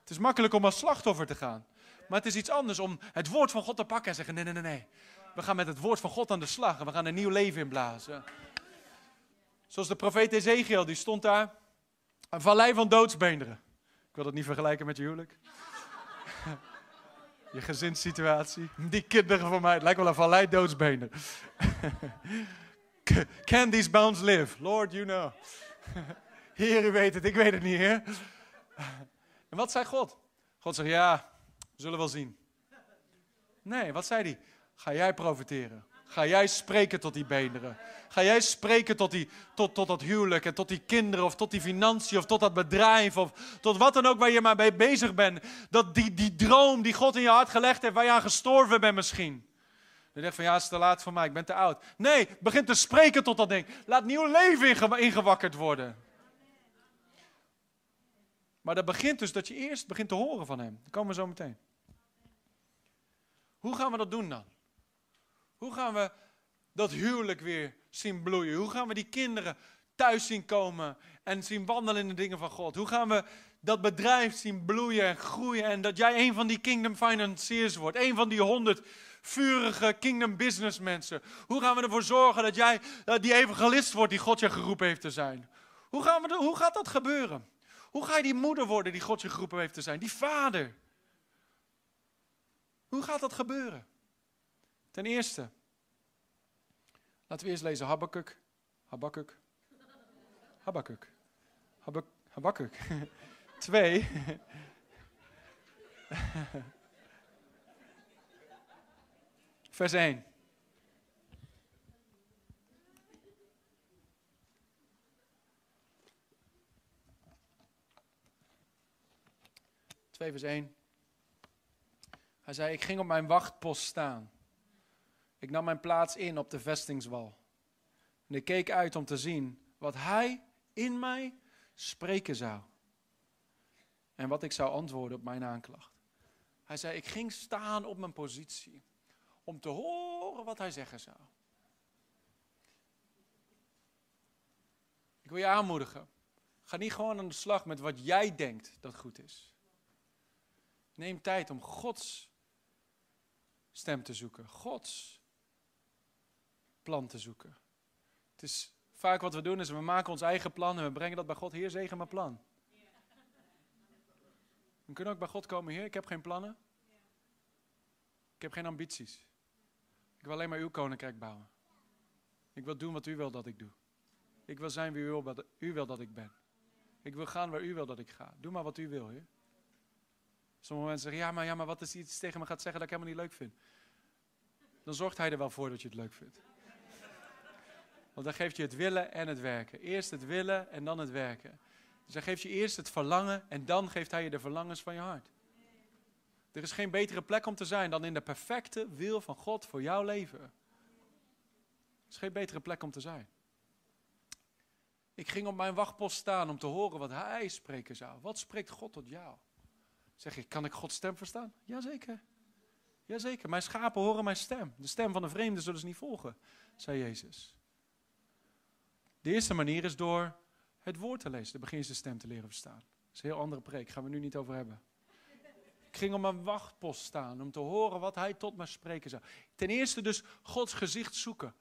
Het is makkelijk om als slachtoffer te gaan. Maar het is iets anders om het woord van God te pakken en zeggen: nee, nee, nee, nee. We gaan met het woord van God aan de slag en we gaan een nieuw leven inblazen. Zoals de profeet Ezekiel, die stond daar. Een vallei van doodsbeenderen. Ik wil dat niet vergelijken met je huwelijk. je gezinssituatie. Die kinderen van mij, het lijkt wel een vallei doodsbeenderen. Can these bones live? Lord, you know. Heer, u weet het, ik weet het niet, heer. En wat zei God? God zegt, ja, zullen wel zien. Nee, wat zei hij? Ga jij profiteren. Ga jij spreken tot die beenderen? Ga jij spreken tot, die, tot, tot dat huwelijk en tot die kinderen of tot die financiën of tot dat bedrijf of tot wat dan ook waar je maar mee bezig bent. Dat die, die droom die God in je hart gelegd heeft, waar je aan gestorven bent misschien. Je denkt van ja, het is te laat voor mij, ik ben te oud. Nee, begin te spreken tot dat ding. Laat nieuw leven ingewakkerd worden. Maar dat begint dus dat je eerst begint te horen van hem. Dat komen we zo meteen. Hoe gaan we dat doen dan? Hoe gaan we dat huwelijk weer zien bloeien? Hoe gaan we die kinderen thuis zien komen en zien wandelen in de dingen van God? Hoe gaan we dat bedrijf zien bloeien en groeien en dat jij een van die kingdom financiers wordt? Een van die honderd vurige kingdom business mensen? Hoe gaan we ervoor zorgen dat jij uh, die evangelist wordt die God je geroepen heeft te zijn? Hoe, gaan we, hoe gaat dat gebeuren? Hoe ga je die moeder worden die God je geroepen heeft te zijn? Die vader. Hoe gaat dat gebeuren? Ten eerste, laten we eerst lezen Habakkuk. Habakkuk. Habakkuk. Habakkuk. Twee. Vers 1. Twee vers 1. Hij zei, ik ging op mijn wachtpost staan. Ik nam mijn plaats in op de vestingswal. En ik keek uit om te zien wat hij in mij spreken zou. En wat ik zou antwoorden op mijn aanklacht. Hij zei, ik ging staan op mijn positie om te horen wat hij zeggen zou. Ik wil je aanmoedigen. Ga niet gewoon aan de slag met wat jij denkt dat goed is. Neem tijd om Gods stem te zoeken. Gods plan te zoeken. Het is vaak wat we doen is we maken ons eigen plan en we brengen dat bij God. Heer, zegen mijn plan. We kunnen ook bij God komen, Heer, ik heb geen plannen. Ik heb geen ambities. Ik wil alleen maar uw koninkrijk bouwen. Ik wil doen wat u wil dat ik doe. Ik wil zijn wie u wil, u wil dat ik ben. Ik wil gaan waar u wil dat ik ga. Doe maar wat u wil, Heer. Sommige mensen zeggen, ja maar, ja, maar wat is iets tegen me gaat zeggen dat ik helemaal niet leuk vind? Dan zorgt hij er wel voor dat je het leuk vindt. Want dan geeft je het willen en het werken. Eerst het willen en dan het werken. Dus hij geeft je eerst het verlangen en dan geeft hij je de verlangens van je hart. Er is geen betere plek om te zijn dan in de perfecte wil van God voor jouw leven. Er is geen betere plek om te zijn. Ik ging op mijn wachtpost staan om te horen wat hij spreken zou. Wat spreekt God tot jou? Zeg ik, kan ik Gods stem verstaan? Jazeker. Jazeker, mijn schapen horen mijn stem. De stem van een vreemde zullen ze niet volgen, zei Jezus. De eerste manier is door het woord te lezen. Dan begin je zijn stem te leren verstaan. Dat is een heel andere preek, gaan we nu niet over hebben. Ik ging op mijn wachtpost staan om te horen wat hij tot me spreken zou. Ten eerste dus Gods gezicht zoeken.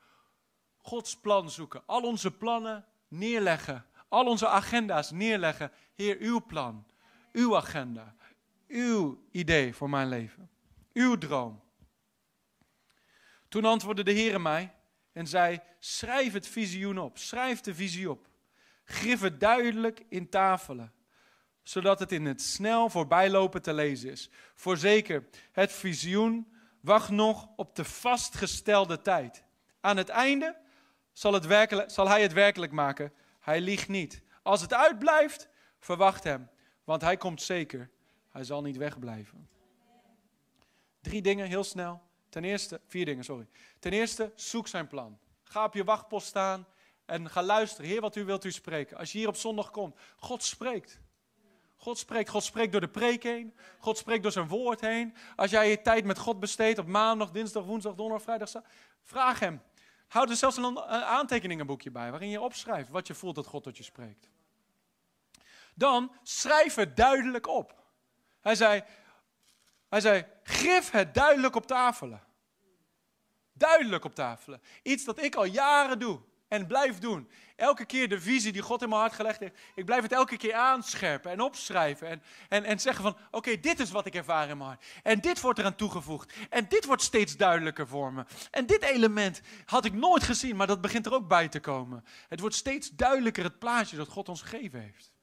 Gods plan zoeken. Al onze plannen neerleggen. Al onze agenda's neerleggen. Heer, uw plan. Uw agenda uw idee voor mijn leven. Uw droom. Toen antwoordde de Heer mij en zei: Schrijf het visioen op. Schrijf de visie op. Grif het duidelijk in tafelen, zodat het in het snel voorbijlopen te lezen is. Voorzeker, het visioen wacht nog op de vastgestelde tijd. Aan het einde zal, het werkelijk, zal hij het werkelijk maken. Hij liegt niet. Als het uitblijft, verwacht hem, want hij komt zeker. Hij zal niet wegblijven. Drie dingen, heel snel. Ten eerste, vier dingen, sorry. Ten eerste, zoek zijn plan. Ga op je wachtpost staan en ga luisteren. Heer, wat u wilt u spreken. Als je hier op zondag komt, God spreekt. God spreekt. God spreekt door de preek heen. God spreekt door zijn woord heen. Als jij je tijd met God besteedt op maandag, dinsdag, woensdag, donderdag, vrijdag, vraag hem. Houd er zelfs een aantekeningenboekje bij waarin je opschrijft wat je voelt dat God tot je spreekt. Dan schrijf het duidelijk op. Hij zei, hij zei, het duidelijk op tafelen. Duidelijk op tafelen. Iets dat ik al jaren doe en blijf doen. Elke keer de visie die God in mijn hart gelegd heeft. Ik blijf het elke keer aanscherpen en opschrijven. En, en, en zeggen van, oké, dit is wat ik ervaar in mijn hart. En dit wordt eraan toegevoegd. En dit wordt steeds duidelijker voor me. En dit element had ik nooit gezien, maar dat begint er ook bij te komen. Het wordt steeds duidelijker het plaatje dat God ons gegeven heeft.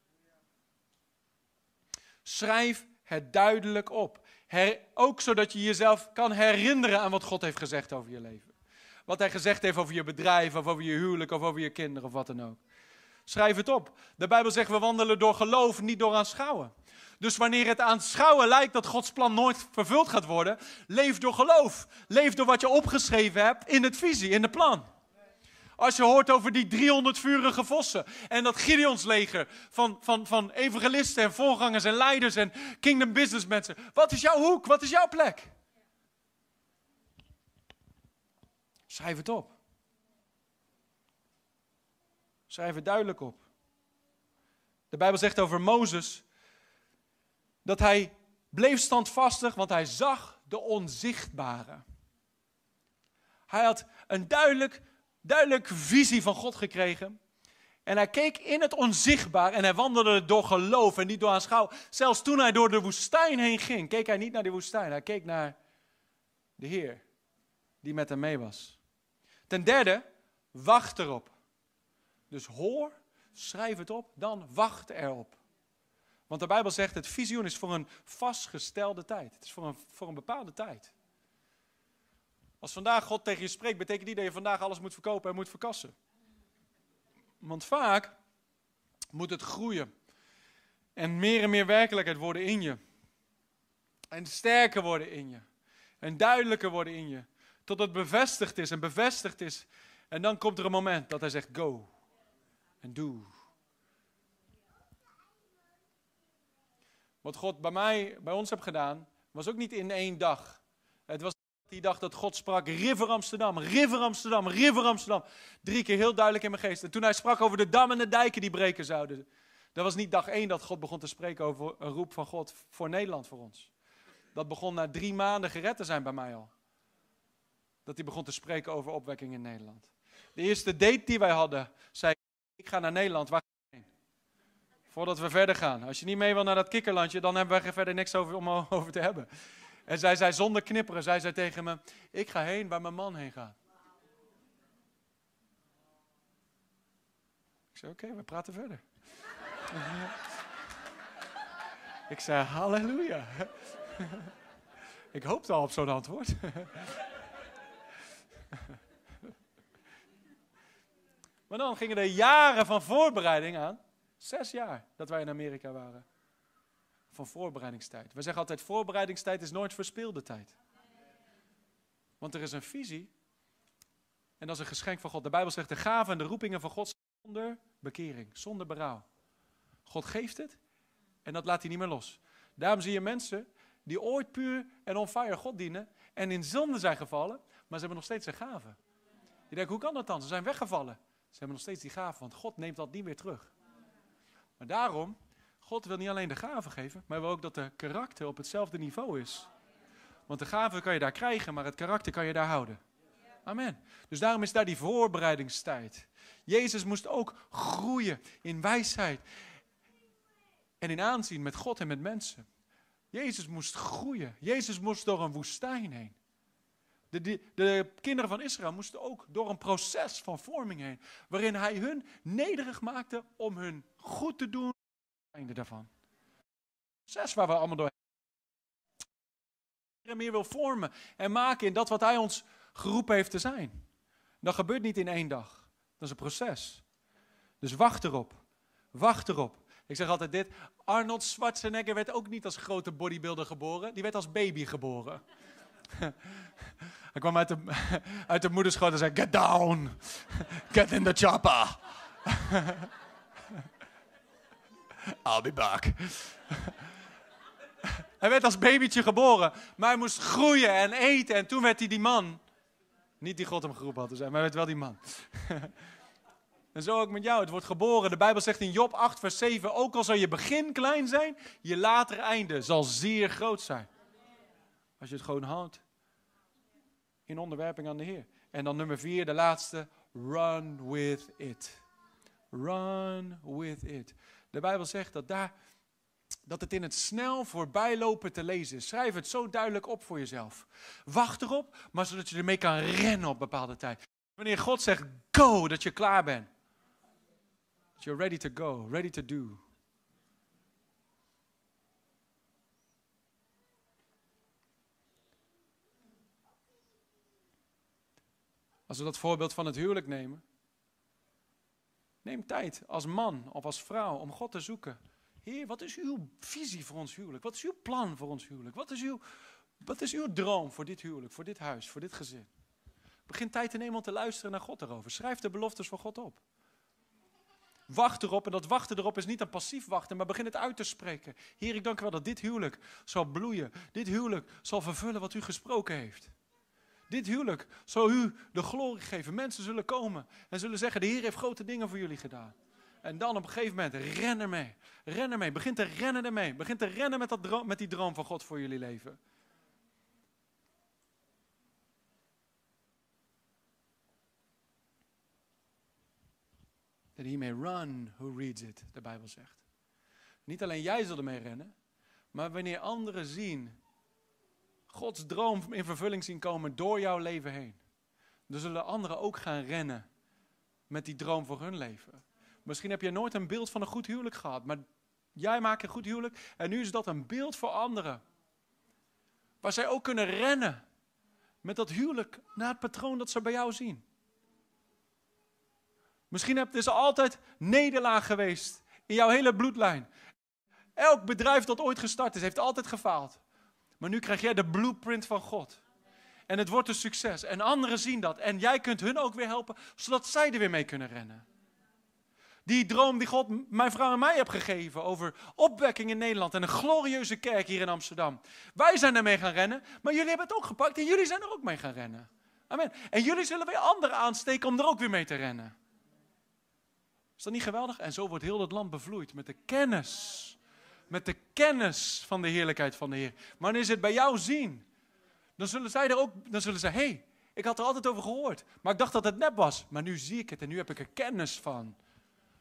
Schrijf het duidelijk op. ook zodat je jezelf kan herinneren aan wat God heeft gezegd over je leven. Wat hij gezegd heeft over je bedrijf, of over je huwelijk, of over je kinderen, of wat dan ook. Schrijf het op. De Bijbel zegt, we wandelen door geloof, niet door aanschouwen. Dus wanneer het aanschouwen lijkt dat Gods plan nooit vervuld gaat worden, leef door geloof. Leef door wat je opgeschreven hebt in het visie, in het plan. Als je hoort over die 300 vurige vossen en dat Gideons leger van, van, van evangelisten en voorgangers en leiders en kingdom business mensen. Wat is jouw hoek? Wat is jouw plek? Schrijf het op. Schrijf het duidelijk op. De Bijbel zegt over Mozes dat hij bleef standvastig, want hij zag de onzichtbare. Hij had een duidelijk, duidelijke visie van God gekregen. En hij keek in het onzichtbaar en hij wandelde door geloof en niet door aanschouw. Zelfs toen hij door de woestijn heen ging, keek hij niet naar de woestijn. Hij keek naar de Heer die met hem mee was. Ten derde, wacht erop. Dus hoor, schrijf het op, dan wacht erop. Want de Bijbel zegt, het visioen is voor een vastgestelde tijd. Het is voor een, voor een bepaalde tijd. Als vandaag God tegen je spreekt, betekent niet dat je vandaag alles moet verkopen en moet verkassen. Want vaak moet het groeien. En meer en meer werkelijkheid worden in je. En sterker worden in je. En duidelijker worden in je. Tot het bevestigd is en bevestigd is. En dan komt er een moment dat hij zegt, go. En doe. Wat God bij mij, bij ons heeft gedaan, was ook niet in één dag. Het was die dag dat God sprak, River Amsterdam, River Amsterdam, River Amsterdam. Drie keer heel duidelijk in mijn geest. En toen hij sprak over de dammen en de dijken die breken zouden. Dat was niet dag één dat God begon te spreken over een roep van God voor Nederland, voor ons. Dat begon na drie maanden gered te zijn bij mij al. Dat hij begon te spreken over opwekking in Nederland. De eerste date die wij hadden, zei ik ga naar Nederland, waar ga je heen? Voordat we verder gaan. Als je niet mee wil naar dat kikkerlandje, dan hebben we er verder niks over, om over te hebben. En zij zei zonder knipperen, zij zei tegen me, ik ga heen waar mijn man heen gaat. Ik zei, oké, we praten verder. ik zei, halleluja. ik hoopte al op zo'n antwoord. maar dan gingen er jaren van voorbereiding aan. Zes jaar dat wij in Amerika waren van voorbereidingstijd. We zeggen altijd, voorbereidingstijd is nooit verspilde tijd. Want er is een visie en dat is een geschenk van God. De Bijbel zegt, de gaven en de roepingen van God zonder bekering, zonder berouw. God geeft het en dat laat hij niet meer los. Daarom zie je mensen die ooit puur en on God dienen en in zonde zijn gevallen, maar ze hebben nog steeds een gaven. Je denkt, hoe kan dat dan? Ze zijn weggevallen. Ze hebben nog steeds die gaven, want God neemt dat niet meer terug. Maar daarom God wil niet alleen de gaven geven, maar wil ook dat de karakter op hetzelfde niveau is. Want de gaven kan je daar krijgen, maar het karakter kan je daar houden. Amen. Dus daarom is daar die voorbereidingstijd. Jezus moest ook groeien in wijsheid en in aanzien met God en met mensen. Jezus moest groeien. Jezus moest door een woestijn heen. De, de, de, kinderen van Israël moesten ook door een proces van vorming heen, waarin hij hun nederig maakte om hun goed te doen einde daarvan. Zes waar we allemaal door meer wil vormen en maken in dat wat hij ons geroepen heeft te zijn. Dat gebeurt niet in één dag. Dat is een proces. Dus wacht erop. Wacht erop. Ik zeg altijd dit. Arnold Schwarzenegger werd ook niet als grote bodybuilder geboren. Die werd als baby geboren. Hij kwam uit de, uit de moederschoot en zei: Get down! Get in the chopper! I'll be back. hij werd als babytje geboren, maar hij moest groeien en eten. En toen werd hij die man. Niet die God hem geroepen had te zijn, maar hij werd wel die man. en zo ook met jou. Het wordt geboren. De Bijbel zegt in Job 8, vers 7: Ook al zal je begin klein zijn, je later einde zal zeer groot zijn. Als je het gewoon houdt in onderwerping aan de Heer. En dan nummer 4, de laatste: Run with it. Run with it. De Bijbel zegt dat, daar, dat het in het snel voorbijlopen te lezen is. Schrijf het zo duidelijk op voor jezelf. Wacht erop, maar zodat je ermee kan rennen op bepaalde tijd. Wanneer God zegt go, dat je klaar bent. Dat you're ready to go, ready to do. Als we dat voorbeeld van het huwelijk nemen. Neem tijd als man of als vrouw om God te zoeken. Heer, wat is uw visie voor ons huwelijk? Wat is uw plan voor ons huwelijk? Wat is uw, wat is uw droom voor dit huwelijk, voor dit huis, voor dit gezin? Begin tijd te nemen om te luisteren naar God erover. Schrijf de beloftes van God op. Wacht erop, en dat wachten erop is niet een passief wachten, maar begin het uit te spreken. Heer, ik dank u wel dat dit huwelijk zal bloeien. Dit huwelijk zal vervullen wat u gesproken heeft. Dit huwelijk zal u de glorie geven. Mensen zullen komen en zullen zeggen, de Heer heeft grote dingen voor jullie gedaan. En dan op een gegeven moment, ren ermee. Ren ermee. Begin te rennen ermee. Begin te rennen met, dat droom, met die droom van God voor jullie leven. That he may run who reads it, de Bijbel zegt. Niet alleen jij zal ermee rennen, maar wanneer anderen zien, Gods droom in vervulling zien komen door jouw leven heen, dan zullen anderen ook gaan rennen met die droom voor hun leven. Misschien heb je nooit een beeld van een goed huwelijk gehad, maar jij maakt een goed huwelijk en nu is dat een beeld voor anderen. Waar zij ook kunnen rennen met dat huwelijk naar het patroon dat ze bij jou zien. Misschien is er altijd nederlaag geweest in jouw hele bloedlijn. Elk bedrijf dat ooit gestart is, heeft altijd gefaald. Maar nu krijg jij de blueprint van God. En het wordt een succes. En anderen zien dat. En jij kunt hun ook weer helpen, zodat zij er weer mee kunnen rennen. Die droom die God mijn vrouw en mij heeft gegeven over opwekking in Nederland en een glorieuze kerk hier in Amsterdam. Wij zijn ermee gaan rennen, maar jullie hebben het ook gepakt en jullie zijn er ook mee gaan rennen. Amen. En jullie zullen weer anderen aansteken om er ook weer mee te rennen. Is dat niet geweldig? En zo wordt heel het land bevloeid met de kennis. Met de kennis van de heerlijkheid van de Heer. Maar wanneer ze het bij jou zien, dan zullen zij er ook, dan zullen ze, hey, ik had er altijd over gehoord. Maar ik dacht dat het nep was. Maar nu zie ik het en nu heb ik er kennis van.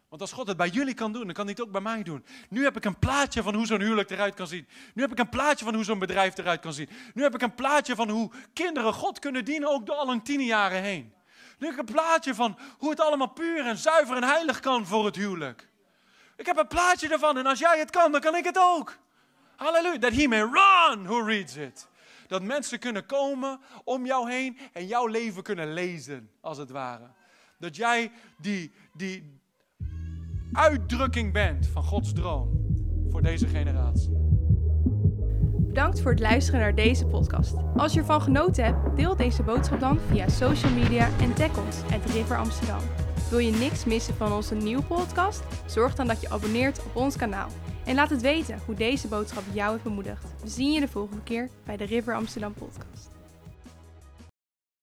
Want als God het bij jullie kan doen, dan kan hij het ook bij mij doen. Nu heb ik een plaatje van hoe zo'n huwelijk eruit kan zien. Nu heb ik een plaatje van hoe zo'n bedrijf eruit kan zien. Nu heb ik een plaatje van hoe kinderen God kunnen dienen, ook door al hun tien jaren heen. Nu heb ik een plaatje van hoe het allemaal puur en zuiver en heilig kan voor het huwelijk. Ik heb een plaatje ervan en als jij het kan, dan kan ik het ook. Halleluja. That he may run who reads it. Dat mensen kunnen komen om jou heen en jouw leven kunnen lezen, als het ware. Dat jij die, die uitdrukking bent van Gods droom voor deze generatie. Bedankt voor het luisteren naar deze podcast. Als je ervan genoten hebt, deel deze boodschap dan via social media en tag ons at River Amsterdam. Wil je niks missen van onze nieuwe podcast? Zorg dan dat je abonneert op ons kanaal. En laat het weten hoe deze boodschap jou heeft bemoedigd. We zien je de volgende keer bij de River Amsterdam podcast.